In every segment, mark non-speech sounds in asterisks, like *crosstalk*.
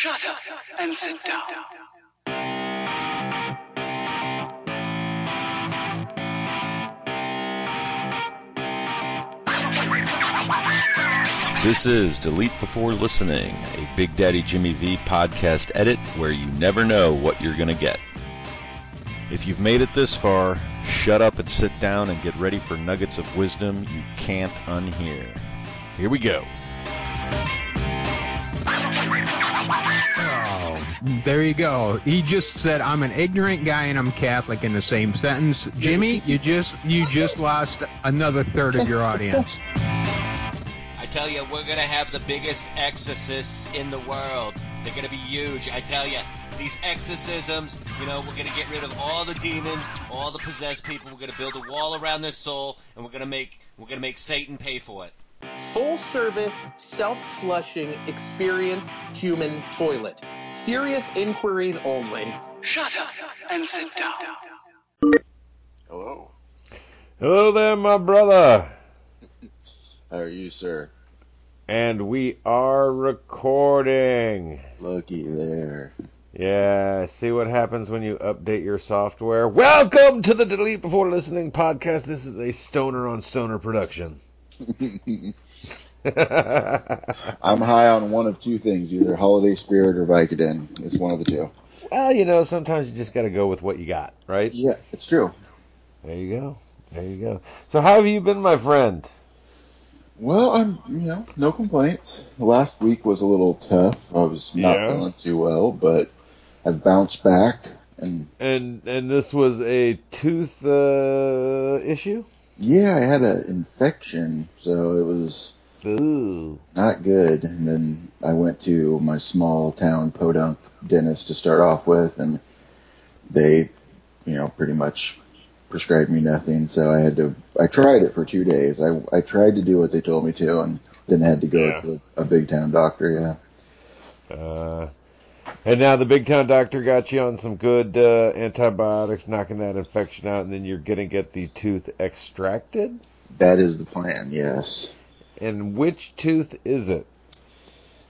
Shut up and sit down. This is Delete Before Listening, a Big Daddy Jimmy V podcast edit where you never know what you're going to get. If you've made it this far, shut up and sit down and get ready for nuggets of wisdom you can't unhear. Here we go. There you go. He just said I'm an ignorant guy and I'm Catholic in the same sentence. Jimmy, you just you just lost another third of your audience. *laughs* I tell you, we're gonna have the biggest exorcists in the world. They're gonna be huge. I tell you, these exorcisms, you know, we're gonna get rid of all the demons, all the possessed people. We're gonna build a wall around their soul, and we're gonna make we're gonna make Satan pay for it. Full service, self flushing, experience human toilet. Serious inquiries only. Shut up and sit down. Hello. Hello there, my brother. How are you, sir? And we are recording. Looky there. Yeah, see what happens when you update your software. Welcome to the Delete Before Listening podcast. This is a stoner on stoner production. *laughs* I'm high on one of two things, either holiday spirit or Vicodin. It's one of the two. well, you know, sometimes you just got to go with what you got, right? Yeah, it's true. There you go. There you go. So, how have you been, my friend? Well, I'm, you know, no complaints. Last week was a little tough. I was not Yeah. feeling too well, but I've bounced back and And and this was a tooth uh, issue. Yeah, I had an infection, so it was Ooh. not good. And then I went to my small town podunk dentist to start off with, and they, you know, pretty much prescribed me nothing. So I had to. I tried it for two days. I I tried to do what they told me to, and then had to go Yeah. to a big town doctor. Yeah. Uh, and now the big town doctor got you on some good uh, antibiotics, knocking that infection out, and then you're gonna get the tooth extracted. That is the plan. Yes. And which tooth is it?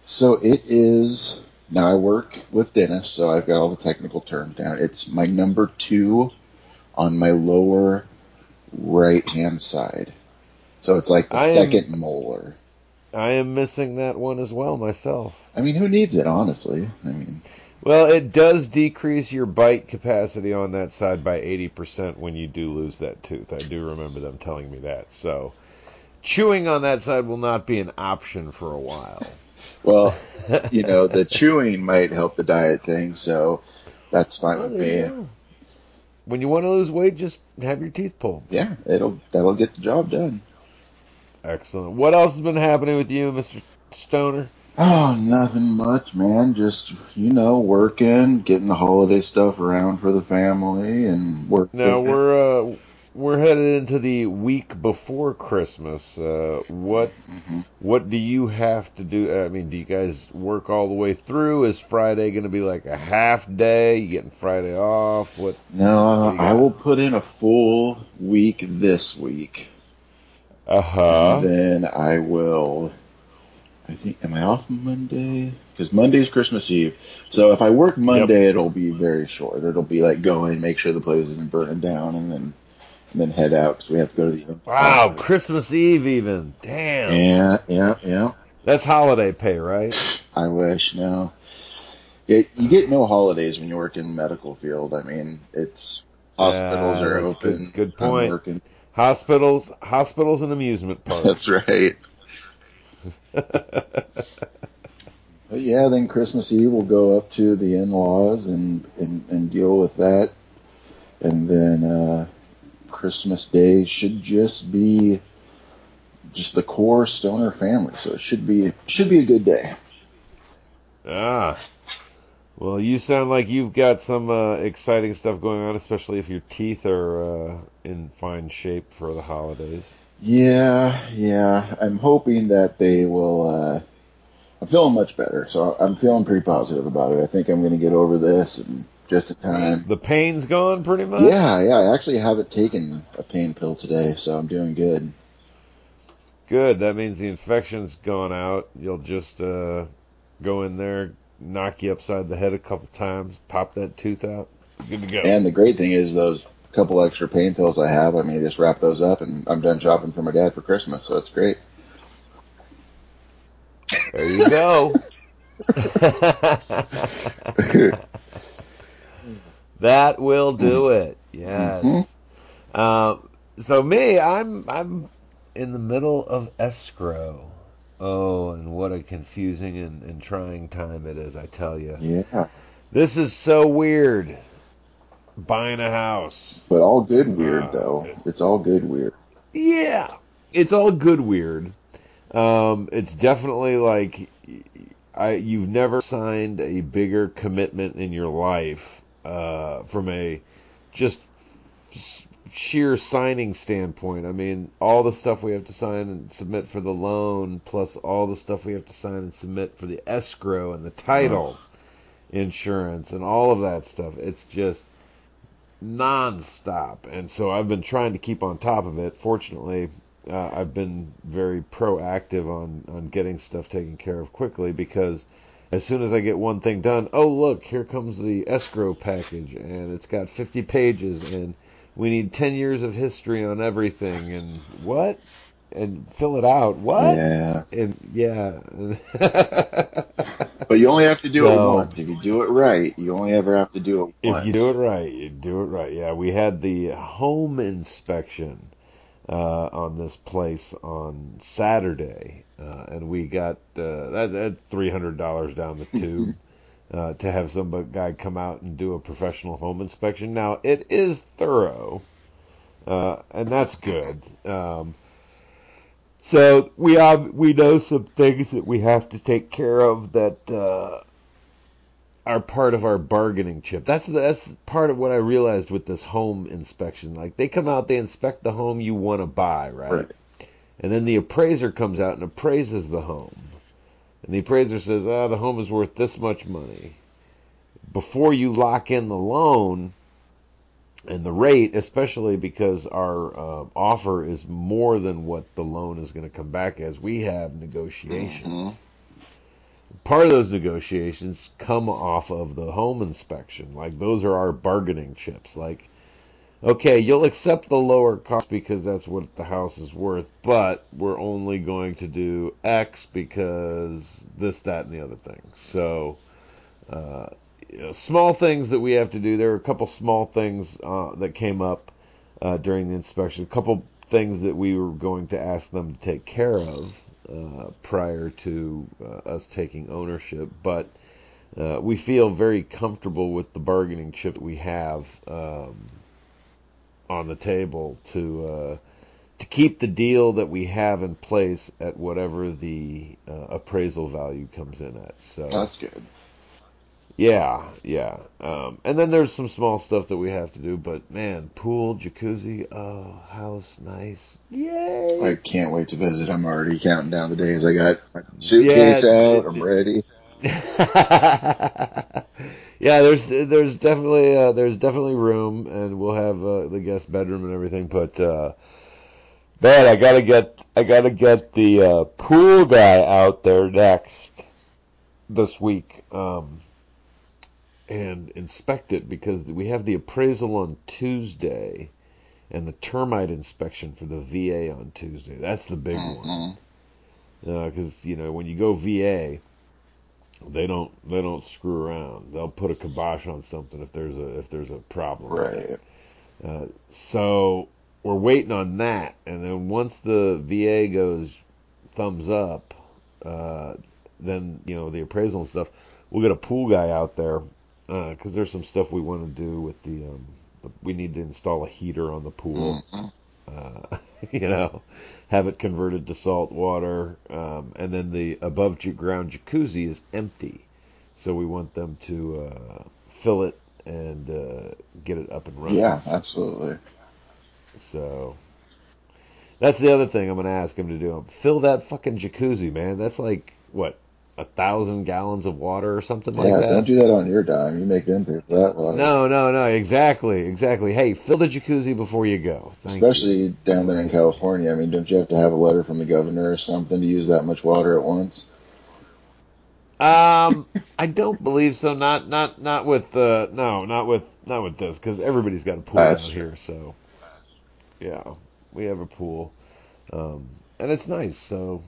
So it is. Now I work with dentists, so I've got all the technical terms down. It's my number two on my lower right hand side. So it's like the I am- second molar. I am missing that one as well myself. I mean, who needs it, honestly? I mean, Well, it does decrease your bite capacity on that side by 80% when you do lose that tooth. I do remember them telling me that. So, chewing on that side will not be an option for a while. *laughs* well, *laughs* you know, the chewing might help the diet thing, so that's fine with Well, you me. go. When you want to lose weight, just have your teeth pulled. Yeah, it'll that'll get the job done. Excellent. What else has been happening with you, Mr. Stoner? Oh, nothing much, man. Just you know, working, getting the holiday stuff around for the family, and working. Now we're uh, we're headed into the week before Christmas. Uh, what Mhm. what do you have to do? I mean, do you guys work all the way through? Is Friday going to be like a half day? You getting Friday off? What? No, What I will put in a full week this week. Uh huh. And then I will. I think, am I off Monday? Because Monday's Christmas Eve. So if I work Monday, it'll be very short. It'll be like go in, make sure the place isn't burning down, and then and then head out because we have to go to the. Wow, Christmas Eve even. Damn. Yeah, yeah, yeah. That's holiday pay, right? I wish. No. Yeah, you get no holidays when you work in the medical field. I mean, it's hospitals Yeah, are good- open. good I'm point. working. Hospitals, hospitals, and amusement *laughs* parks. That's right. *laughs* But yeah, then Christmas Eve we'll go up to the in-laws and, and, and deal with that. And then uh, Christmas Day should just be just the core stoner family. So it should be should be a good day. Ah. Well, you sound like you've got some uh, exciting stuff going on, especially if your teeth are uh, in fine shape for the holidays. Yeah, yeah. I'm hoping that they will. Uh, I'm feeling much better, so I'm feeling pretty positive about it. I think I'm going to get over this and just in time. The pain's gone pretty much? Yeah, yeah. I actually haven't taken a pain pill today, so I'm doing good. Good. That means the infection's gone out. You'll just uh, go in there, knock you upside the head a couple times, pop that tooth out, good to go. And the great thing is those couple extra pain pills I have. I mean, just wrap those up, and I'm done shopping for my dad for Christmas. So that's great. There you go. *laughs* *laughs* that will do it. Yes. Mhm. Um, so me, I'm I'm in the middle of escrow. Oh, and what a confusing and, and trying time it is, I tell you. Yeah, This is so weird. Buying a house. but all good weird Uh, though. It's all good weird. Yeah, it's all good weird. Um, it's definitely like I you've never signed a bigger commitment in your life uh, from a just s- sheer signing standpoint. I mean, all the stuff we have to sign and submit for the loan, plus all the stuff we have to sign and submit for the escrow and the title insurance and all of that stuff. It's just nonstop. And so I've been trying to keep on top of it. Fortunately, uh, I've been very proactive on, on getting stuff taken care of quickly because as soon as I get one thing done, oh, look, here comes the escrow package, and it's got 50 pages, and we need 10 years of history on everything, and what? And fill it out. What? Yeah, And yeah. *laughs* but you only have to do So- it once. If you do it right, you only ever have to do it once. If you do it right, you do it right. Yeah, we had the home inspection uh, on this place on Saturday, uh, and we got uh, that, that three hundred dollars down the tube *laughs* uh, to have some guy come out and do a professional home inspection. Now it is thorough, uh, and that's good. Um, so we have we know some things that we have to take care of that. Uh, are part of our bargaining chip. That's that's part of what I realized with this home inspection. Like they come out, they inspect the home you want to buy, right? Right. And then the appraiser comes out and appraises the home. And the appraiser says, "Ah, the home is worth this much money." Before you lock in the loan and the rate, especially because our uh, offer is more than what the loan is going to come back as, we have negotiations Mhm. part of those negotiations come off of the home inspection. Like those are our bargaining chips. Like, okay, you'll accept the lower cost because that's what the house is worth, but we're only going to do X because this, that, and the other thing. So, uh, you know, small things that we have to do. There were a couple small things uh, that came up uh, during the inspection. A couple things that we were going to ask them to take care of uh, prior to uh, us taking ownership, but uh, we feel very comfortable with the bargaining chip we have um, on the table to uh, to keep the deal that we have in place at whatever the uh, appraisal value comes in at. So That's good. yeah, yeah. Um, and then there's some small stuff that we have to do, but man, pool, jacuzzi, oh, house, nice. Yay! I can't wait to visit. I'm already counting down the days. I got my suitcase Yeah, out. I'm ready. *laughs* *laughs* yeah, there's there's definitely uh, there's definitely room, and we'll have uh, the guest bedroom and everything. But uh, man, I gotta get I gotta get the uh, pool guy out there next this week um, and inspect it because we have the appraisal on Tuesday and the termite inspection for the VA on Tuesday. That's the big one Mhm. because you know when you go VA, they don't they don't screw around. They'll put a kibosh on something if there's a if there's a problem. Right. Uh, so we're waiting on that, and then once the VA goes thumbs up, uh, then you know the appraisal and stuff. We'll get a pool guy out there because there's some stuff we want to do with the, um, the. We need to install a heater on the pool Mhm. uh, *laughs* *laughs* you know, have it converted to salt water, um, and then the above ground jacuzzi is empty, so we want them to uh, fill it and uh, get it up and running. Yeah, absolutely. So that's the other thing I'm gonna ask him to do. Fill that fucking jacuzzi, man. That's like what a thousand gallons of water or something like that. yeah, don't do that on your dime. You make them pay for that. Well, no, no, no. Exactly, exactly. Hey, fill the jacuzzi before you go. Thank you. Especially down there in California. I mean, don't you have to have a letter from the governor or something to use that much water at once? Um, I don't believe so. Not not not with uh no, not with not with this because everybody's got a pool That's out true. here. So yeah, we have a pool, um, and it's nice. So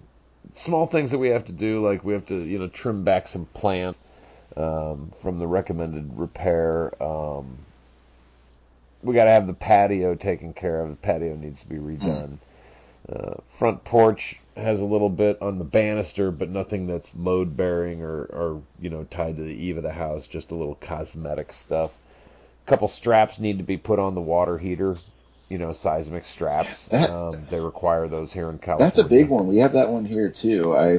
small things that we have to do, like we have to you know trim back some plants um, from the recommended repair. Um, we got to have the patio taken care of. The patio needs to be redone. Uh, front porch has a little bit on the banister, but nothing that's load bearing or, or you know tied to the eave of the house. Just a little cosmetic stuff. A couple straps need to be put on the water heater. You know, seismic straps. *laughs* That- um, they require those here in California. That's a big one. We have that one here too. I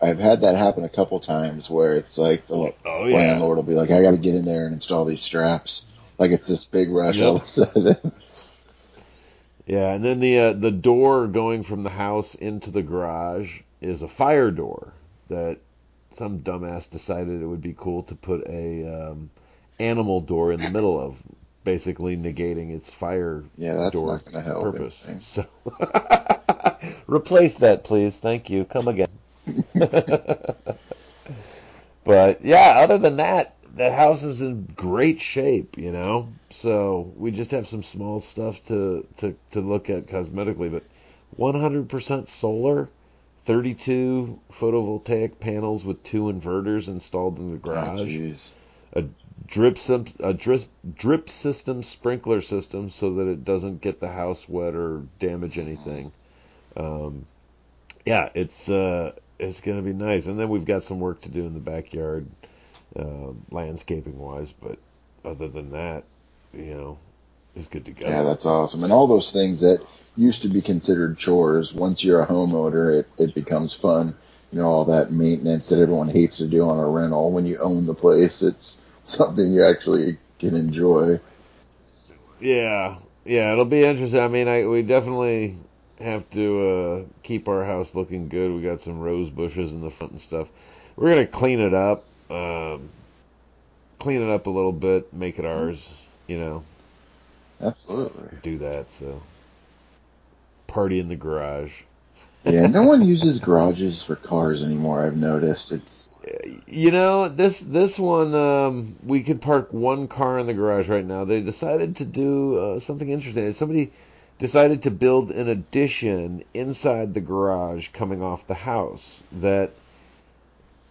I've had that happen a couple times where it's like the Oh yeah. landlord will be like, "I got to get in there and install these straps." Like it's this big rush all of a sudden. *laughs* Yeah, and then the uh, the door going from the house into the garage is a fire door that some dumbass decided it would be cool to put a um, animal door in the middle of, basically negating its fire yeah, that's door not going to help purpose. anything. *laughs* So *laughs* replace that, please. Thank you. Come again. *laughs* but yeah, other than that, the house is in great shape. You know, so we just have some small stuff to to to look at cosmetically, but 100% solar. 32 photovoltaic panels with two inverters installed in the Oh, garage jeez. Drip sim- a drip drip system sprinkler system so that it doesn't get the house wet or damage anything. Um, yeah, it's uh, it's gonna be nice, and then we've got some work to do in the backyard, um, landscaping wise. But other than that, you know, it's good to go. Yeah, that's awesome. And all those things that used to be considered chores, once you're a homeowner, it, it becomes fun. You know, all that maintenance that everyone hates to do on a rental. When you own the place, it's something you actually can enjoy. Yeah, yeah, it'll be interesting. I mean, I we definitely have to uh, keep our house looking good. We got some rose bushes in the front and stuff. We're gonna clean it up, um, clean it up a little bit, make it ours. You know, Absolutely. do that. So, party in the garage. Yeah, no *laughs* one uses garages for cars anymore. I've noticed it's You know, this this one um, we could park one car in the garage right now. They decided to do uh, something interesting. Somebody decided to build an addition inside the garage coming off the house that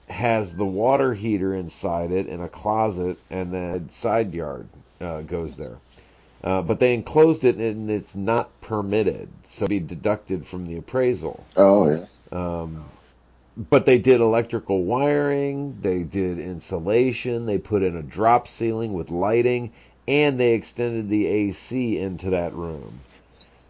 has the water heater inside it in a closet and then side yard uh, goes there. Uh, but they enclosed it and it's not permitted, so be deducted from the appraisal. oh yeah. Um, but they did electrical wiring, they did insulation, they put in a drop ceiling with lighting, and they extended the AC into that room.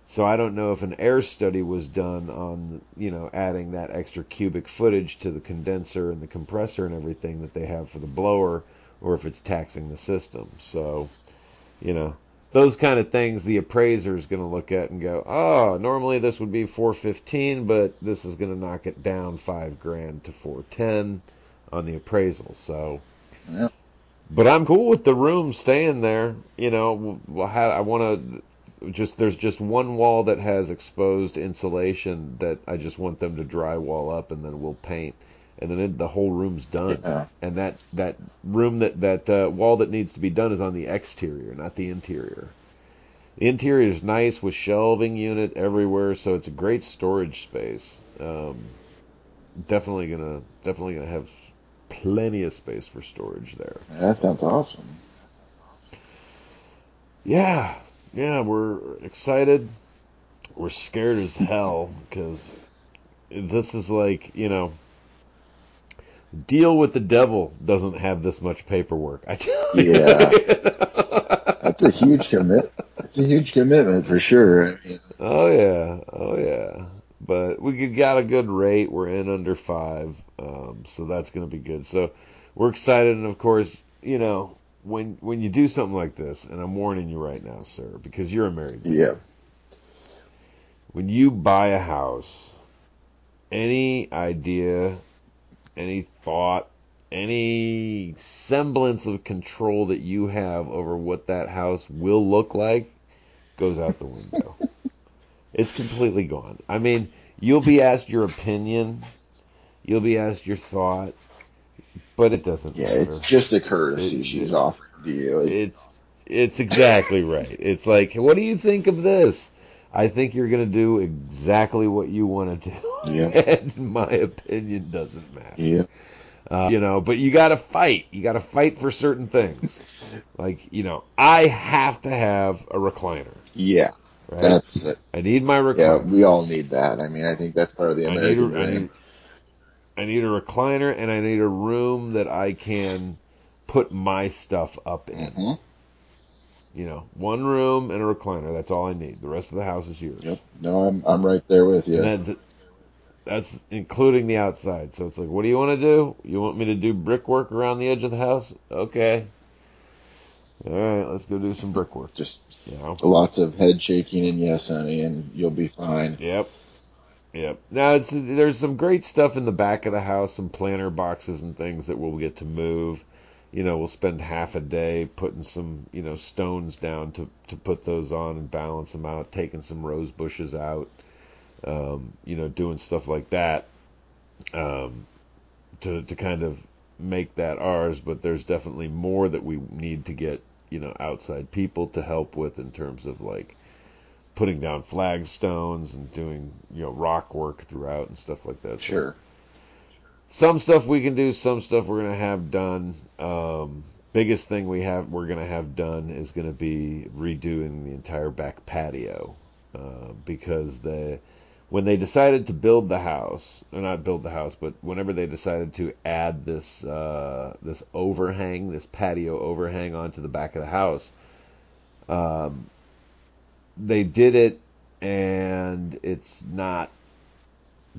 So I don't know if an air study was done on, you know, adding that extra cubic footage to the condenser and the compressor and everything that they have for the blower, or if it's taxing the system. So, you know, those kind of things the appraiser is going to look at and go, oh, normally this would be 415, but this is going to knock it down five grand to 410 on the appraisal. So, Yeah. but I'm cool with the room staying there. You know, I want to just there's just one wall that has exposed insulation that I just want them to drywall up and then we'll paint. And then the whole room's done Yeah. and that that room that that uh, wall that needs to be done is on the exterior, not the interior. The interior is nice with shelving unit everywhere, so it's a great storage space. Um, definitely gonna definitely gonna have plenty of space for storage there. That sounds awesome. Yeah, yeah, we're excited. We're scared as hell because this is like you know. Deal with the devil doesn't have this much paperwork. I tell you. Yeah. *laughs* That's a huge commit. It's a huge commitment for sure. I mean, Oh yeah, oh yeah. But we got a good rate. We're in under five, um, so that's going to be good. So we're excited, and of course, you know, when when you do something like this, and I'm warning you right now, sir, because you're a married man. yeah. When you buy a house, any idea, any thought, any semblance of control that you have over what that house will look like goes out the window. *laughs* it's completely gone. I mean, you'll be asked your opinion, you'll be asked your thought, but it doesn't Yeah, matter. it's just a courtesy It- she's it- offering to you. It's it's exactly right. It's like, what do you think of this? I think you're going to do exactly what you want to do. Yeah. *laughs* and my opinion doesn't matter. yeah, Uh, you know, but you got to fight. You got to fight for certain things. Like, you know, I have to have a recliner. yeah, Right? that's it. I need my recliner. Yeah, we all need that. I mean, I think that's part of the American a, I, dream. need, I need a recliner and I need a room that I can put my stuff up in. hmm You know, one room and a recliner. That's all I need. The rest of the house is yours. Yep. No, I'm I'm right there with you. And that, that's including the outside. So it's like, what do you want to do? You want me to do brickwork around the edge of the house? Okay. All right, let's go do some brickwork. Just You know. lots of head shaking and yes, honey, and you'll be fine. Yep. Yep. Now it's there's some great stuff in the back of the house, some planter boxes and things that we'll get to move. You know, we'll spend half a day putting some, you know, stones down to to put those on and balance them out, taking some rose bushes out, um, you know, doing stuff like that, um, to to kind of make that ours. But there's definitely more that we need to get, you know, outside people to help with in terms of like putting down flagstones and doing you know rock work throughout and stuff like that. So Sure. Some stuff we can do, some stuff we're gonna have done. Um, biggest thing we have we're gonna have done is gonna be redoing the entire back patio uh, because the when they decided to build the house, or not build the house, but whenever they decided to add this uh, this overhang, this patio overhang onto the back of the house, um, they did it, and it's not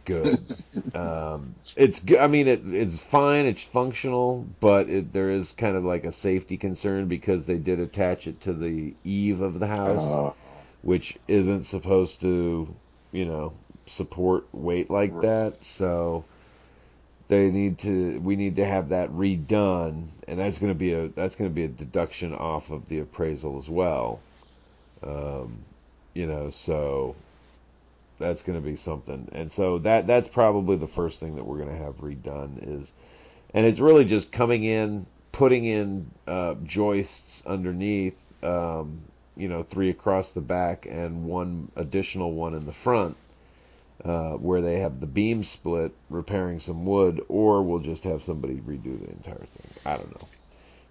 good. um, it's good. I mean, it, it's fine. It's functional, but it, there is kind of like a safety concern because they did attach it to the eave of the house Uh, which isn't supposed to, you know, support weight like that. So they need to we need to have that redone and that's going to be a that's going to be a deduction off of the appraisal as well. Um, you know, so that's going to be something. And so that that's probably the first thing that we're going to have redone is and it's really just coming in, putting in uh, joists underneath um, you know, three across the back and one additional one in the front, uh, where they have the beam split, repairing some wood, or we'll just have somebody redo the entire thing. I don't know.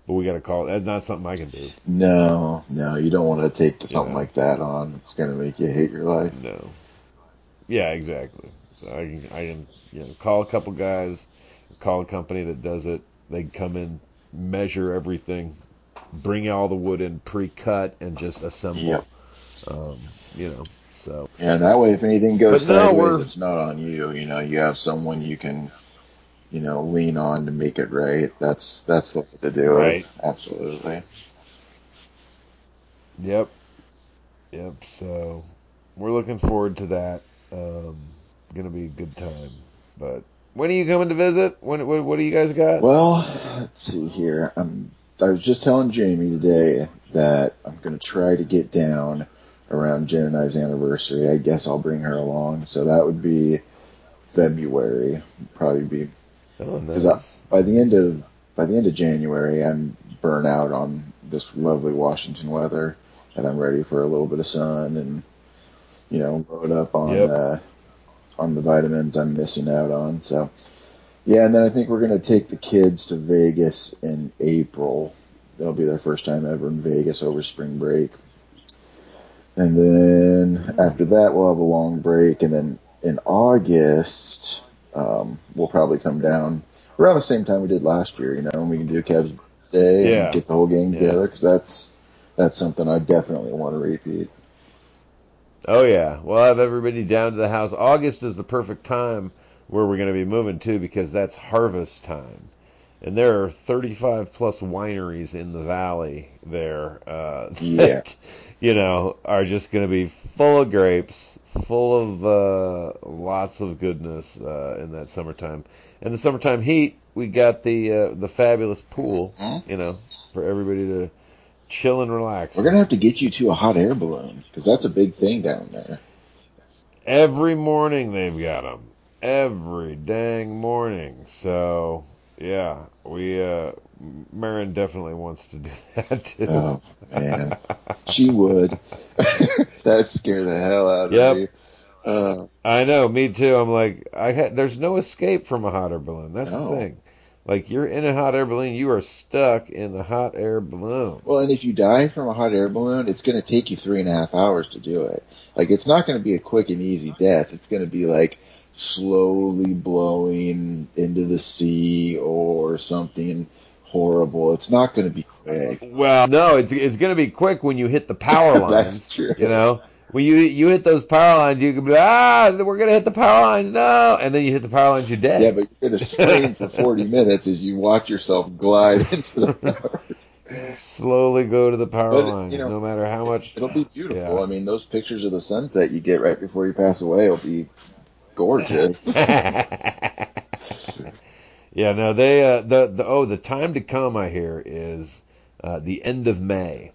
But we got to call it. That's not something I can do. no, no, you don't want to take something Yeah. like that on. It's gonna make you hate your life. No. Yeah, exactly. So I can, I can, you know, call a couple guys, call a company that does it. They come in, measure everything, bring all the wood in pre-cut, and just assemble. Yep. Um, you know, so Yeah, that way, if anything goes But sideways, it's not on you. You know, you have someone you can, you know, lean on to make it right. That's that's the way to do Right. it. Absolutely. Yep. Yep. So we're looking forward to that. Um, gonna be a good time. But when are you coming to visit? When what, what do you guys got? Well, let's see here. I'm. I was just telling Jamie today that I'm to try to get down around Jen and I's anniversary. I guess I'll bring her along. So that would be February. Probably be oh, because nice. by the end of by the end of January, I'm burnt out on this lovely Washington weather, and I'm ready for a little bit of sun and you know load up on Yep. uh, on the vitamins I'm missing out on. So yeah, and then I think we're gonna take the kids to Vegas in April. It'll be their first time ever in Vegas over spring break. And then after that, we'll have a long break, and then in August, um, we'll probably come down around the same time we did last year. You know, and we can do Kev's day Yeah. and get the whole gang Yeah. together because that's that's something I definitely want to repeat. Oh yeah, we'll have everybody down to the house. August is the perfect time where we're going to be moving to because that's harvest time, and there are 35 plus wineries in the valley there. Uh, *laughs* Yeah. that, you know, are just going to be full of grapes, full of uh, lots of goodness uh, in that summertime. And the summertime heat, we got the uh, the fabulous pool, Mhm. you know, for everybody to chill and relax. We're gonna have to get you to a hot air balloon because that's a big thing down there. Every morning they've got them. Every dang morning. So, yeah, we uh, Marin definitely wants to do *laughs* that too. Oh man, she would. *laughs* that scare the hell out of me. Uh, I know, me too. I'm like, I had. There's no escape from a hot air balloon. That's No. the thing. Like you're in a hot air balloon, you are stuck in the hot air balloon. well, and if you die from a hot air balloon, it's going to take you three and a half hours to do it. Like it's not going to be a quick and easy death. It's going to be like slowly blowing into the sea or something horrible. It's not going to be quick. Well, no, it's it's gonna be quick when you hit the power line. *laughs* That's true. You know, when you you hit those power lines, you can be ah, we're gonna hit the power lines, no, and then you hit the power lines, you're dead. Yeah, but you're going to scream for *laughs* 40 minutes as you watch yourself glide *laughs* into the power. Slowly go to the power But, lines, you know, no matter how much. It'll be beautiful. Yeah. I mean, those pictures of the sunset you get right before you pass away will be gorgeous. *laughs* yeah, no, they uh, the the oh the time to come I hear is uh, the end of May.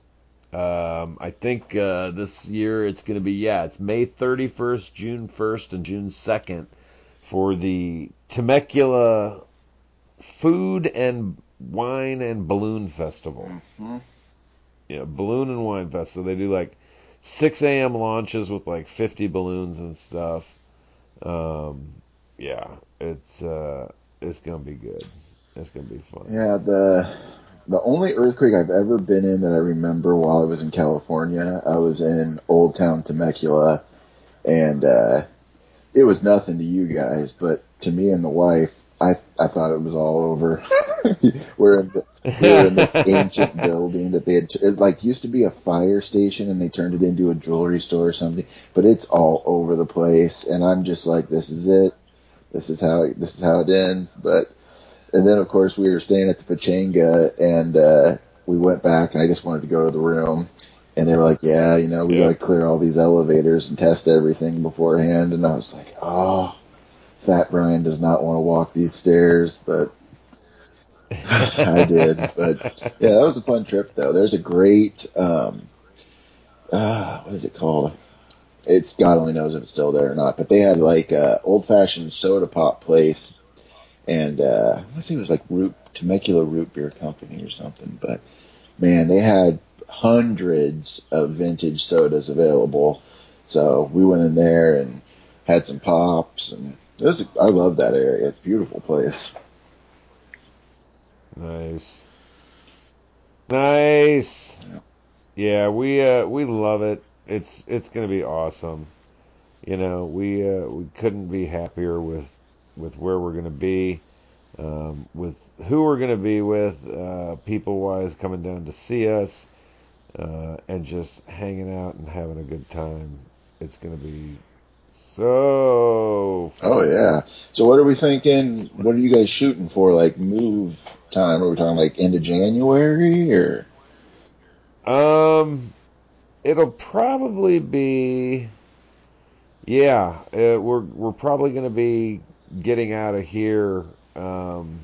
Um, I think uh, this year it's going to be yeah, it's May 31st, June 1st, and June 2nd for the Temecula Food and Wine and Balloon Festival. Mhm. Yeah, balloon and wine Festival. So they do like 6 a.m. launches with like 50 balloons and stuff. Um, yeah, it's uh, it's gonna be good. It's gonna be fun. Yeah, the the only earthquake I've ever been in that I remember while I was in California, I was in Old Town Temecula, and uh, it was nothing to you guys, but to me and the wife, I I thought it was all over. *laughs* we're in the, we're in this *laughs* ancient building that they had it like used to be a fire station and they turned it into a jewelry store or something, but it's all over the place, and I'm just like, this is it. This is how this is how it ends, but. And then, of course, we were staying at the Pechanga, and uh, we went back, and I just wanted to go to the room. And they were like, "Yeah, you know, we Yeah. got to clear all these elevators and test everything beforehand." And I was like, "Oh, Fat Brian does not want to walk these stairs," but *laughs* I did. But yeah, that was a fun trip, though. There's a great, um, uh, what is it called? It's God only knows if it's still there or not. But they had like a old fashioned soda pop place and uh, I say it was like root Temecula Root Beer Company or something. But man, they had hundreds of vintage sodas available. So we went in there and had some pops, and it was, I love that area. It's a beautiful place. Nice. Nice. Yeah. Yeah, we uh we love it. It's it's gonna be awesome. You know, we uh we couldn't be happier with with where we're gonna be, um, with who we're gonna be with, uh people wise coming down to see us, uh and just hanging out and having a good time. It's gonna be so Oh yeah. So what are we thinking? What are you guys shooting for? Like move time? Are we talking like end of January or? Um, it'll probably be, yeah. Uh, we're we're probably going to be getting out of here. Um,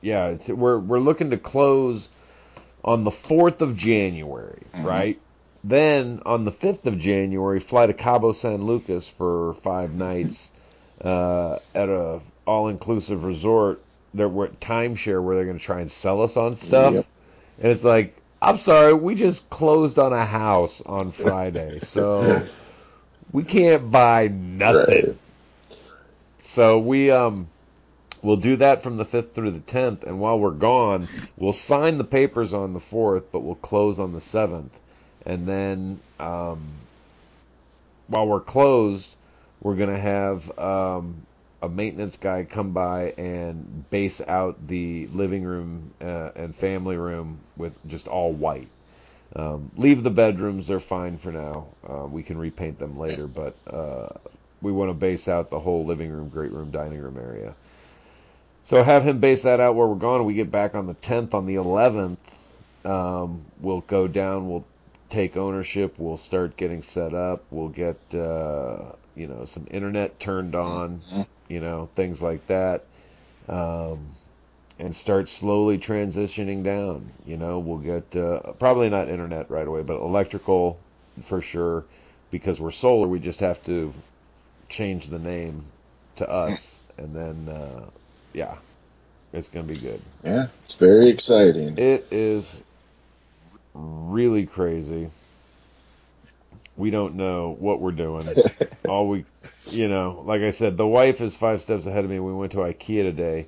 yeah, it's, we're we're looking to close on the fourth of January, Mhm. right? Then on the fifth of January, fly to Cabo San Lucas for five nights uh, at a all-inclusive resort. There were timeshare where they're going to try and sell us on stuff. Yep. And it's like, I'm sorry, we just closed on a house on *laughs* Friday, so we can't buy nothing. Right. So we um we'll do that from the 5th through the 10th and while we're gone, we'll sign the papers on the 4th, but we'll close on the 7th. And then um while we're closed, we're going to have um a maintenance guy come by and base out the living room uh, and family room with just all white. Um, leave the bedrooms; they're fine for now. Uh, we can repaint them later, but uh, we want to base out the whole living room, great room, dining room area. So have him base that out where we're going. We get back on the 10th. On the 11th, um, we'll go down. We'll take ownership. We'll start getting set up. We'll get uh, you know some internet turned on. You know things like that. Um, and start slowly transitioning down. You know, we'll get uh, probably not internet right away, but electrical for sure, because we're solar. We just have to change the name to us, and then uh, yeah, it's gonna be good. Yeah, it's very exciting. It is really crazy. We don't know what we're doing. *laughs* All we, you know, like I said, the wife is five steps ahead of me. We went to IKEA today,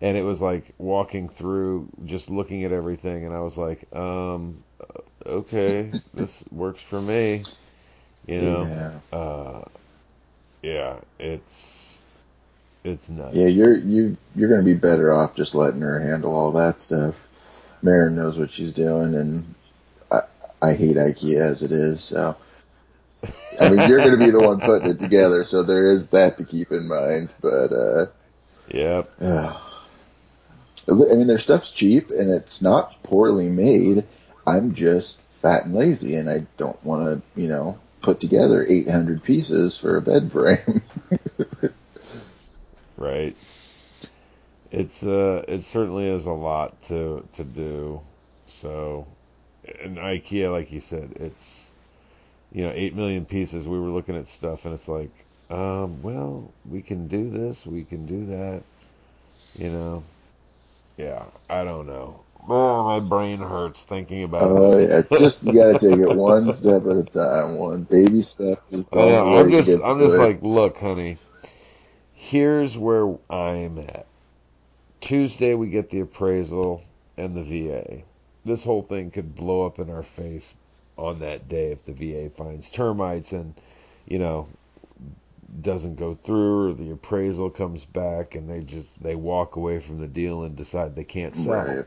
and it was like walking through, just looking at everything, and I was like, um, okay, this works for me. You know, Yeah. uh, yeah, it's it's nuts. Yeah, you're you you're gonna be better off just letting her handle all that stuff. Marin knows what she's doing, and I I hate IKEA as it is. So, I mean, you're gonna be the one putting it together, so there is that to keep in mind. But uh, Yep. yeah. *sighs* I mean, their stuff's cheap and it's not poorly made. I'm just fat and lazy, and I don't want to, you know, put together 800 pieces for a bed frame. *laughs* Right. It's uh it certainly is a lot to to do. So and IKEA like you said, it's you know, 8 million pieces. We were looking at stuff and it's like, um well, we can do this, we can do that. You know. Yeah, I don't know. Oh, my brain hurts thinking about Oh it. yeah, just you gotta take it one *laughs* step at a time. One baby steps is the I know, only way I'm just I'm just like, look, honey, here's where I'm at. Tuesday we get the appraisal and the VA. This whole thing could blow up in our face on that day if the VA finds termites and, you know, doesn't go through or the appraisal comes back and they just they walk away from the deal and decide they can't sell. Right.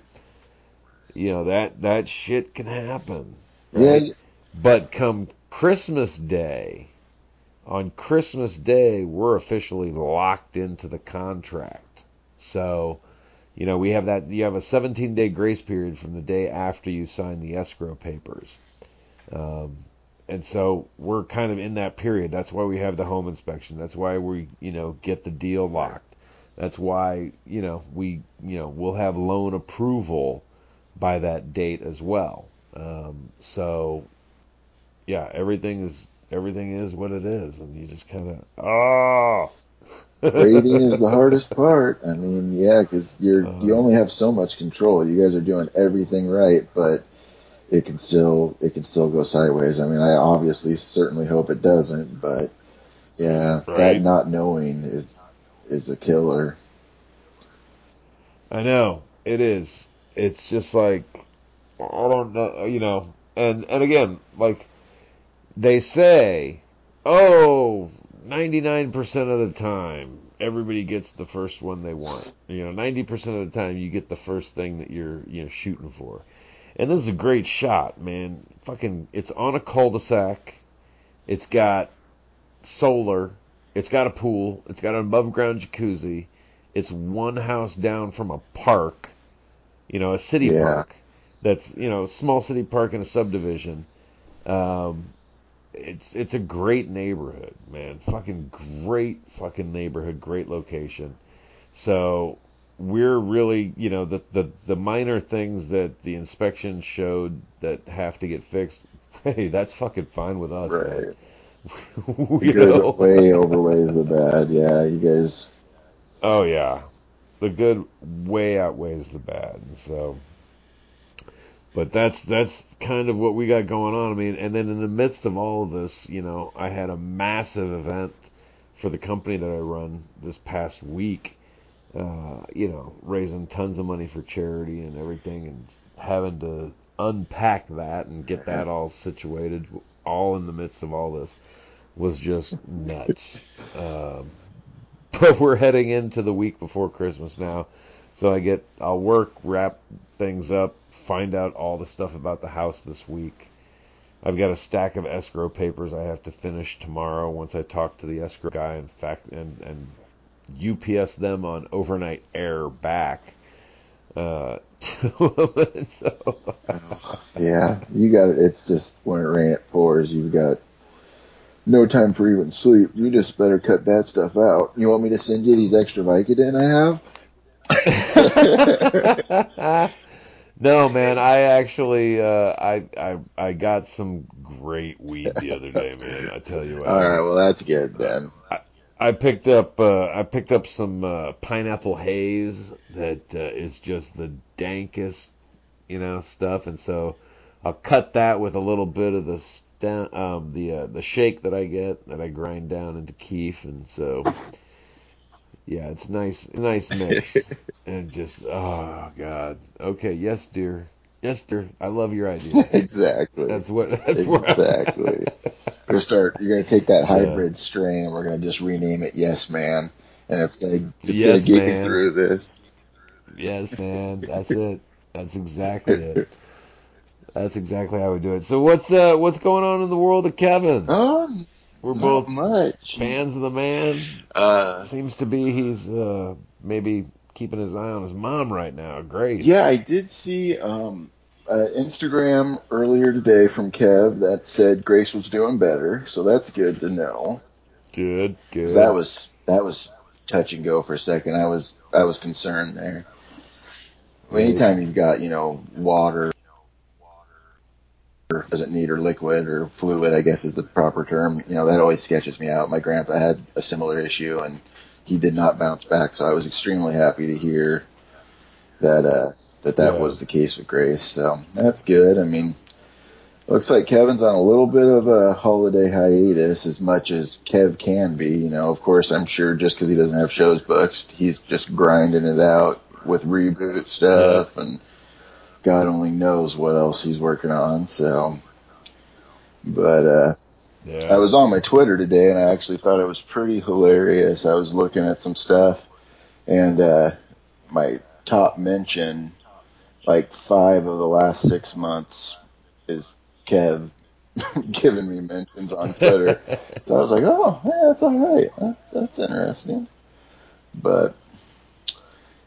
You know, that that shit can happen. Yeah. But come Christmas Day, on Christmas Day, we're officially locked into the contract. So, you know, we have that. You have a 17 day grace period from the day after you sign the escrow papers. Um, and so we're kind of in that period. That's why we have the home inspection. That's why we, you know, get the deal locked. That's why, you know, we, you know, we'll have loan approval by that date as well. Um, so, yeah, everything is everything is what it is, and you just kind of oh. Rating is the *laughs* hardest part. I mean, yeah, because you're you Uh. only have so much control. You guys are doing everything right, but it can still it can still go sideways. I mean, I obviously certainly hope it doesn't, but yeah, Right. that not knowing is is a killer. I know it is. It's just like I don't know, you know. And and again, like they say, oh, 99% of the time everybody gets the first one they want. You know, 90% of the time you get the first thing that you're, you know, shooting for. And this is a great shot, man. Fucking it's on a cul-de-sac. It's got solar. It's got a pool. It's got an above ground jacuzzi. It's one house down from a park, you know, a city Yeah. park. That's you know, a small city park in a subdivision. Um, it's it's a great neighborhood, man. Fucking great fucking neighborhood, great location. So we're really, you know, the the the minor things that the inspection showed that have to get fixed. *laughs* Hey, that's fucking fine with us, man. Right. *laughs* You The good know? way overweighs the bad. Yeah, you guys. Oh yeah, the good way outweighs the bad. And so, but that's that's kind of what we got going on. I mean, and then in the midst of all of this, you know, I had a massive event for the company that I run this past week. Uh, you know, raising tons of money for charity and everything, and having to unpack that and get that all situated, all in the midst of all this, was just nuts. *laughs* Um, *laughs* but we're heading into the week before Christmas now, so I get I'll work, wrap things up, find out all the stuff about the house this week. I've got a stack of escrow papers I have to finish tomorrow once I talk to the escrow guy and fact and and UPS them on overnight air back. Uh, *laughs* *laughs* so, Yeah, you got it. It's just when it rain, it pours. You've got no time for even sleep. You just better cut that stuff out. You want me to send you these extra Vicodin I have? *laughs* no, man, I actually uh, I I I got some great weed the other day, man. I tell you what. All right, well that's good then. I picked up uh, I picked up some uh, pineapple haze that uh, is just the dankest, you know, stuff, and so I'll cut that with a little bit of the sta- um, the uh, the shake that I get that I grind down into keef, and so yeah, it's nice, nice mix, *laughs* and just oh god, okay, yes, dear, yes, dear, I love your idea. *laughs* exactly. That's what. That's exactly. *laughs* We're start. You're gonna take that hybrid strain, and we're gonna just rename it Yes Man, and it's gonna it's Yes, gonna get you through this. Yes, man. That's it. That's exactly it. That's exactly how we do it. So what's uh what's going on in the world of Kevin? Um, We're both much. fans of the man. Uh, Seems to be he's uh maybe keeping his eye on his mom right now. Great. yeah, I did see um uh, Instagram earlier today from Kev that said Grace was doing better, so that's good to know. Good. Good. that was that was touch and go for a second. I was I was concerned there. Anytime you've got you know water, doesn't need or liquid or fluid, I guess is the proper term. You know that always sketches me out. My grandpa had a similar issue and he did not bounce back, so I was extremely happy to hear that uh, that that Yeah. was the case with Grace. So that's good. I mean. Looks like Kevin's on a little bit of a holiday hiatus, as much as Kev can be. You know, of course, I'm sure just because he doesn't have shows booked, he's just grinding it out with reboot stuff, and God only knows what else he's working on. So, but uh, yeah. I was on my Twitter today, and I actually thought it was pretty hilarious. I was looking at some stuff, and uh, my top mention, like five of the last six months, is Kev *laughs* giving me mentions on Twitter. *laughs* so I was like, oh, yeah, that's all right. That's that's interesting. But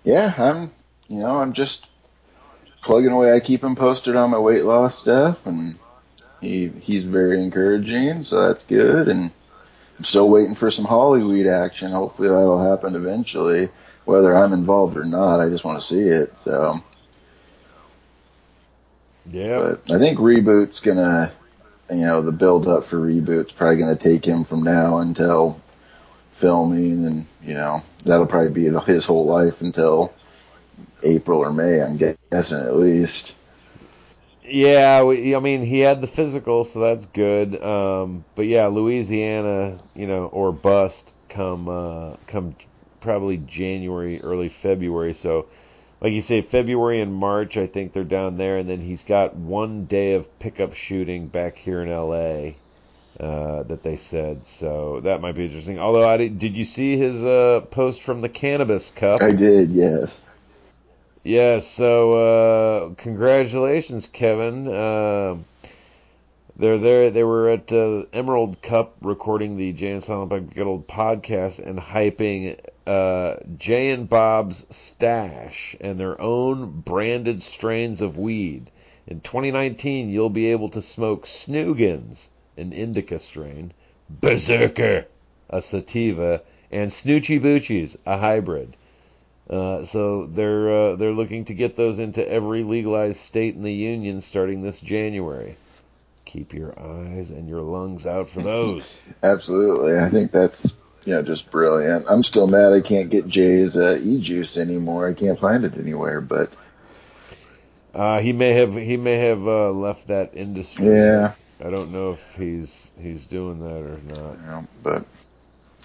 yeah, I'm you know I'm just plugging away. I keep him posted on my weight loss stuff, and he he's very encouraging, so that's good. And I'm still waiting for some Hollyweed action. Hopefully that'll happen eventually, whether I'm involved or not. I just want to see it. So, yeah. but I think reboot's gonna, you know, the build up for reboot's probably gonna take him from now until filming, and you know that'll probably be the, his whole life until April or May. I'm guessing at least. Yeah, we, I mean, he had the physical, so that's good. Um, but yeah, Louisiana, you know, or bust come uh, come probably January, early February. So, like you say, February and March, I think they're down there, and then he's got one day of pickup shooting back here in L.A. Uh, that they said, so that might be interesting. Although, I did, did you see his uh, post from the Cannabis Cup? I did, yes. Yeah, so uh, congratulations, Kevin. Uh, they're there. They were at uh, Emerald Cup recording the Jay and Silent Bob Get Old podcast and hyping uh, Jay and Bob's Stash and their own branded strains of weed. In 2019, you'll be able to smoke Snoogans, an indica strain, Berserker, a sativa, and Snoochie Boochies, a hybrid. Uh, so they're uh, they're looking to get those into every legalized state in the union starting this January. Keep your eyes and your lungs out for those. *laughs* Absolutely. I think that's you know just brilliant. I'm still mad I can't get Jay's uh, e-juice anymore. I can't find it anywhere, but Uh, he may have he may have uh, left that industry. yeah, I don't know if he's he's doing that or not. know, but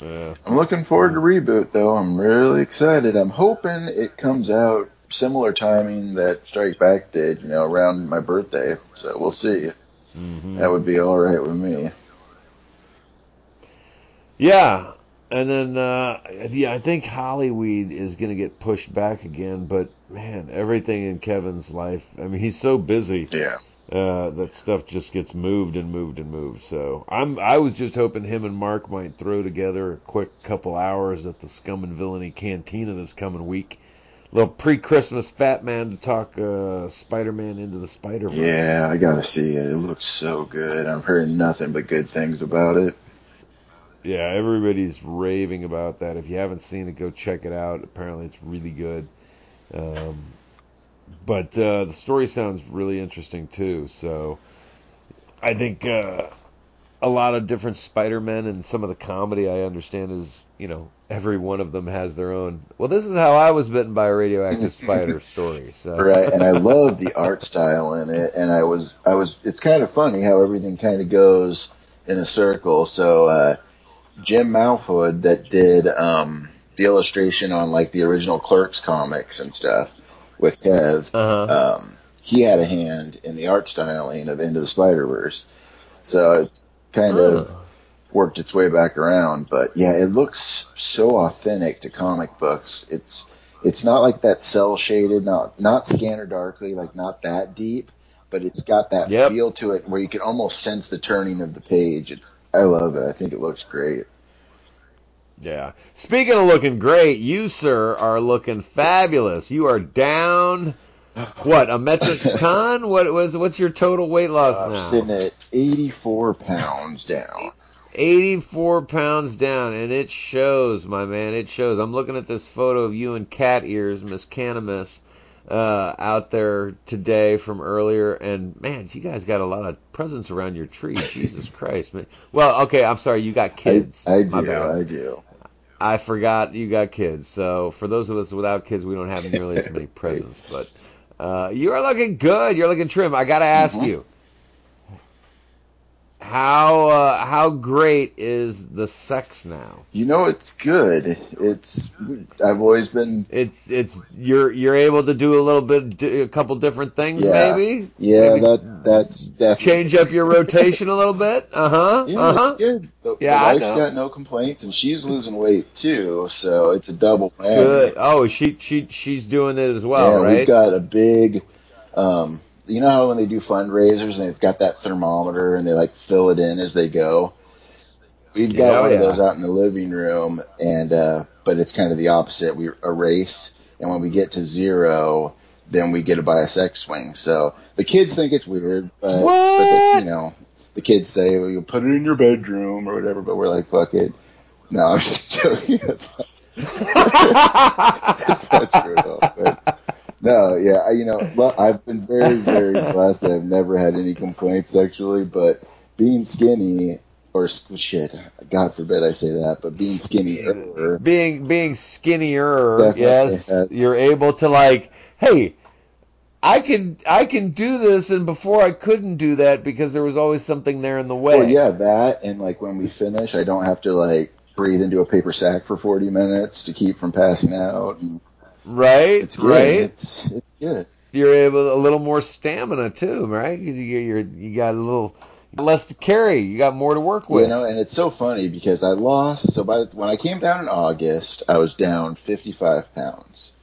Yeah. I'm looking forward to reboot though. I'm really excited. I'm hoping it comes out similar timing that Strike Back did, you know, around my birthday. So we'll see. hmm That would be all right with me. Yeah, and then uh, yeah, I think Hollyweed is going to get pushed back again. But man, everything in Kevin's life. I mean, he's so busy. Yeah. Uh, that stuff just gets moved and moved and moved. So I'm I was just hoping him and Mark might throw together a quick couple hours at the Scum and Villainy Cantina this coming week. little pre-Christmas Fat Man to talk uh, Spider-Man into the Spider-Verse. Yeah, I gotta see it. It looks so good. I'm hearing nothing but good things about it. Yeah, everybody's raving about that. If you haven't seen it, go check it out. Apparently, it's really good. Um, but uh, the story sounds really interesting too. So I think uh, a lot of different Spider-Men and some of the comedy I understand is you know every one of them has their own. Well, this is how I was bitten by a radioactive spider *laughs* story. So. Right, and I love the art style in it, and I was I was it's kind of funny how everything kind of goes in a circle. So uh, Jim Mahfood that did um, the illustration on like the original Clerks comics and stuff with Kev. Uh-huh. Um, he had a hand in the art styling of Into the Spider Verse, so it's kind of Oh. worked its way back around. But yeah, it looks so authentic to comic books. It's it's not like that cell shaded, not not scanner darkly, like not that deep, but it's got that Yep. feel to it where you can almost sense the turning of the page. It's I love it. I think it looks great. Yeah. Speaking of looking great, you sir are looking fabulous. You are down. What a metric *laughs* ton? What was what's your total weight loss I'm now? sitting at 84 pounds down. 84 pounds down, and it shows, my man. It shows. I'm looking at this photo of you and cat ears, Miss Canimus, uh, out there today from earlier, and man, you guys got a lot of presents around your tree. *laughs* Jesus Christ, man. Well, okay, I'm sorry, you got kids. I My do. I do. I forgot you got kids. So for those of us without kids, we don't have nearly as many *laughs* presents. But uh, you are looking good. You're looking trim. I gotta ask Mhm. you, how uh, how great is the sex now? You know, it's good. It's I've always been It's it's you're you're able to do a little bit, a couple different things, Yeah. maybe. yeah. Maybe That that's definitely change up your rotation a little bit. Uh huh. Yeah, Uh huh. it's good. The, Yeah, the wife's got no complaints, and she's losing weight too, so it's a double whammy. Good. Oh, she she she's doing it as well, yeah, right? we've got a big. Um, you know how when they do fundraisers and they've got that thermometer and they like fill it in as they go. We've got Yeah, one yeah. of those out in the living room, and uh, but it's kind of the opposite. We erase, and when we get to zero, then we get to buy a sex swing. So the kids think it's weird, but but the, you know the kids say well, you put it in your bedroom or whatever, but we're like fuck it. No, I'm just *laughs* joking. It's not true at all. But no, yeah, I, you know, I've been very, very blessed. I've never had any complaints sexually, but being skinny or shit, God forbid I say that, but being skinny, er, being being skinnier, yes, has- you're able to like, hey, I can I can do this, and before I couldn't do that because there was always something there in the way. well, yeah, that, and like when we finish, I don't have to like breathe into a paper sack for 40 minutes to keep from passing out. And right, it's good. right. It's it's good. You're able a little more stamina too, right? 'Cause you you're, you got a little less to carry. You got more to work with. You know, and it's so funny because I lost. So by the, when I came down in August, I was down 55 pounds,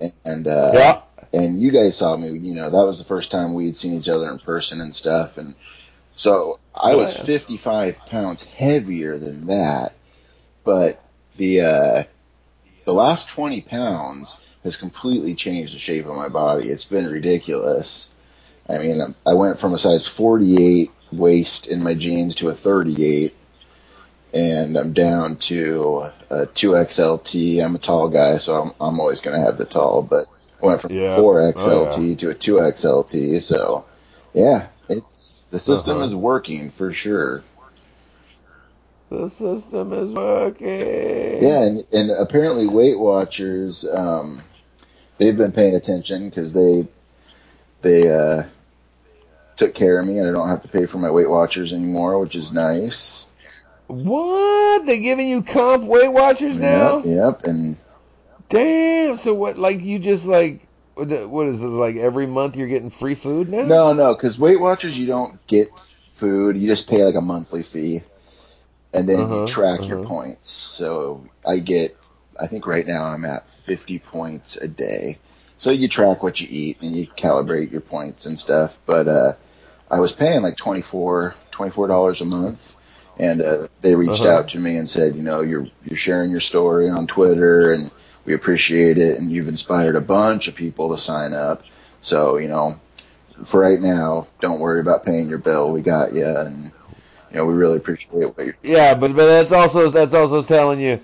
and, and uh, yeah, and you guys saw me. You know, that was the first time we had seen each other in person and stuff, and so I was 55 pounds heavier than that. But the uh, the last 20 pounds has completely changed the shape of my body. It's been ridiculous. I mean, I'm- went from a size 48 waist in my jeans to a 38, and I'm down to a 2XLT. I'm a tall guy, so I'm, I'm always going to have the tall, but I went from Yeah. 4XLT to a 2XLT, so yeah, it's the system Uh-huh. is working for sure. The system is working. Yeah, and, and apparently Weight Watchers, um, they've been paying attention because they they uh, took care of me, and I don't have to pay for my Weight Watchers anymore, which is nice. What? They're giving you comp Weight Watchers now? Yep, yep, and Damn. So what? Like you just like what what is it? Like every month you're getting free food now? no, no, because Weight Watchers you don't get food, you just pay like a monthly fee, and then Uh-huh, you track your uh-huh. points. So I get, I think right now I'm at 50 points a day. So you track what you eat and you calibrate your points and stuff. But uh, I was paying like 24 dollars a month, and uh, they reached Uh-huh. out to me and said, you know, you're you're sharing your story on Twitter, and we appreciate it, and you've inspired a bunch of people to sign up. So you know, for right now, don't worry about paying your bill. We got you, and you know, we really appreciate what you're. Yeah, but but that's also that's also telling you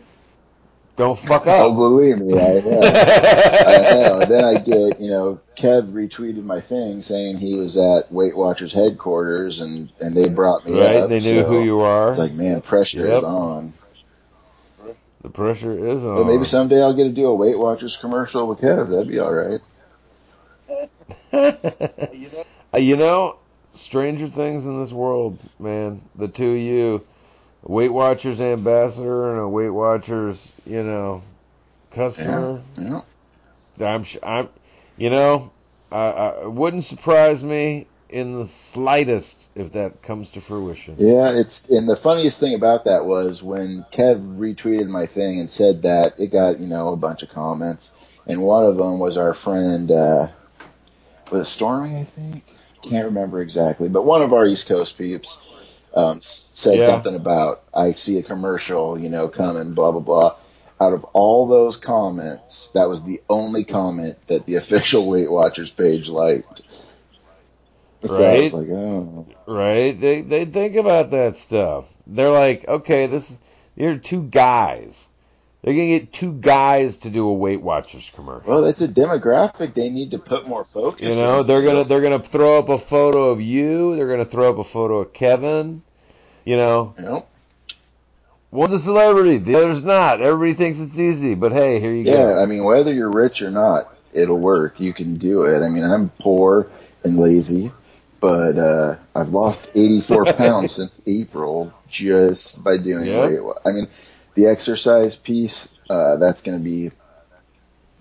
don't fuck up. Oh, up. believe me, I know. *laughs* I know. Then I get, you know, Kev retweeted my thing saying he was at Weight Watchers headquarters and and they brought me up. right? up. They knew so who you are. It's like, man, pressure Yep. is on. The pressure is on. But maybe someday I'll get to do a Weight Watchers commercial with Kev. That'd be all right. *laughs* You know, stranger things in this world, man. The two of you, Weight Watchers ambassador and a Weight Watchers, you know, customer. Yeah. I'm, sh- I'm, you know, I, I, it wouldn't surprise me in the slightest if that comes to fruition. Yeah, it's and the funniest thing about that was when Kev retweeted my thing and said that it got you know a bunch of comments, and one of them was our friend uh, was Stormy I think can't remember exactly, but one of our East Coast peeps um, said Yeah. something about I see a commercial you know coming blah blah blah. Out of all those comments, that was the only comment that the *laughs* official Weight Watchers page liked. So Right. like, oh, right? They they think about that stuff. They're like, okay, this is you're two guys. They're gonna get two guys to do a Weight Watchers commercial. well, that's a demographic they need to put more focus. You know, into. they're gonna they're gonna throw up a photo of you. They're gonna throw up a photo of Kevin. You know, Yep. one's a celebrity, the other's not. Everybody thinks it's easy, but hey, here you Yeah, go. Yeah, I mean, whether you're rich or not, it'll work. You can do it. I mean, I'm poor and lazy, but uh, I've lost 84 *laughs* pounds since April just by doing Yeah. weight. I mean, the exercise piece, uh, that's going to be,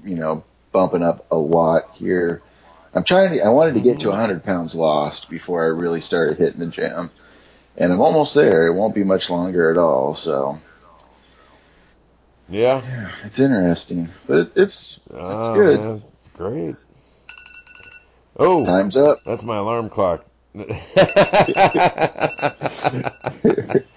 you know, bumping up a lot here. I'm trying to, I wanted to get to 100 pounds lost before I really started hitting the gym. And I'm almost there. It won't be much longer at all. So, Yeah, yeah, it's interesting, but it, it's, it's Ah, good. man. Great. Oh, Time's up. that's my alarm clock. *laughs* *laughs*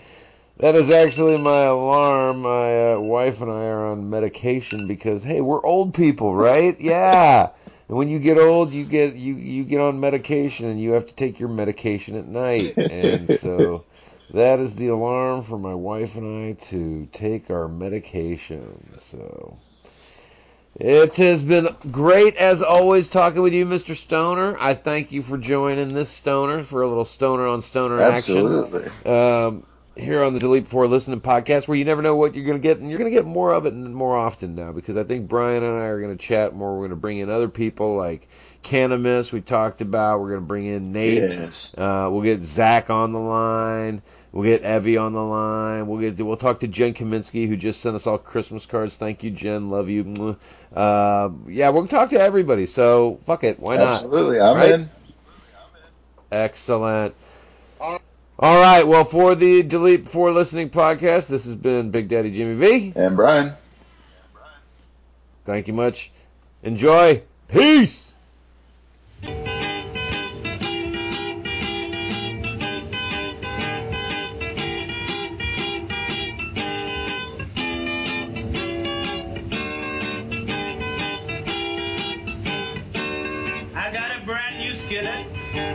That is actually my alarm. My uh, wife and I are on medication because hey, we're old people, right? *laughs* Yeah. And when you get old, you get you you get on medication and you have to take your medication at night. And *laughs* so that is the alarm for my wife and I to take our medication. So it has been great as always talking with you, Mr. Stoner. I thank you for joining this Stoner for a little Stoner on Stoner action Absolutely. um, here on the Delete Before Listening podcast, where you never know what you're going to get, and you're going to get more of it and more often now because I think Brian and I are going to chat more. We're going to bring in other people like Cannabis, we talked about. We're going to bring in Nate. Yes. Uh, we'll get Zach on the line. We'll get Evie on the line. We'll get we'll talk to Jen Kaminsky who just sent us all Christmas cards. Thank you, Jen. Love you. Uh, yeah, we'll talk to everybody. So fuck it, why not? Absolutely. I'm Right? in. Excellent. All right. Well, for the Delete Before Listening podcast, this has been Big Daddy Jimmy V. And Brian. Thank you much. Enjoy. Peace. I've got a brand new skillet.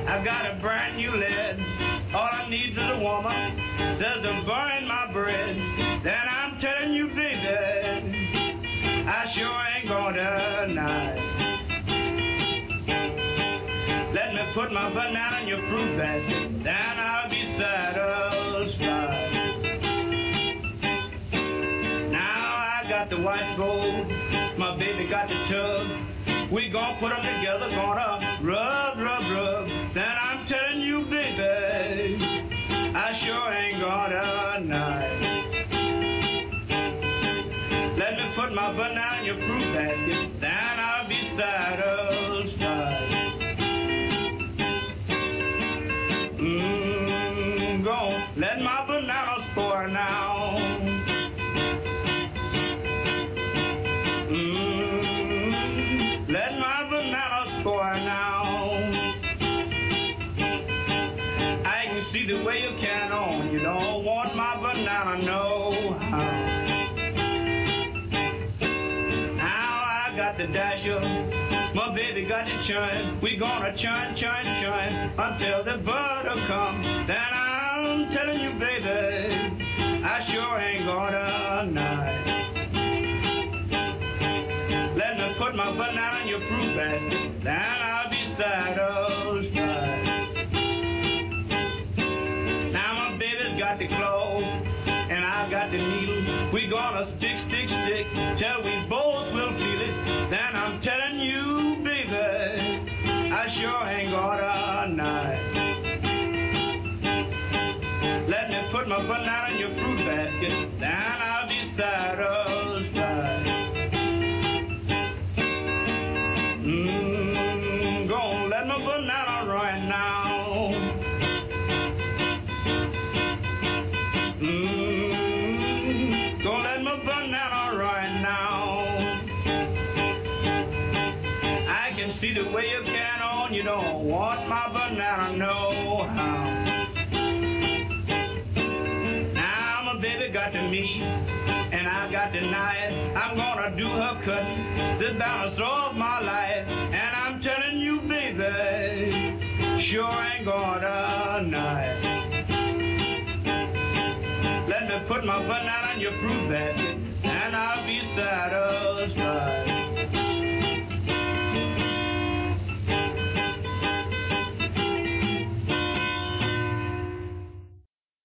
I've got a brand new lid. Need is a woman. Says to burn my bread. Then I'm telling you, baby, I sure ain't gonna deny. Let me put my banana in your fruit basket. Then I'll be satisfied. Now I got the white gold. My baby got the tub. We gon' put 'em together, gonna rub, rub, rub. Then I'm telling you, baby, I sure ain't gonna deny. Let me put my banana fruit basket, then I'll be satisfied. Mmm, go let my banana spoil now. shine. We gonna shine, shine, shine until the butter comes. Then I'm telling you, baby, I sure ain't gonna deny. Let me put my banana in your fruit basket. Then I'll be satisfied. Now my baby's got the clothes and I've got the needle. We gonna stick, stick, stick till we both will feel it. Then I'm telling you. My banana in your fruit basket, I'm gonna do her cutting, This balance of my life. And I'm telling you, baby, sure ain't gonna knife. Let me put my banana in your fruit basket, and I'll be satisfied.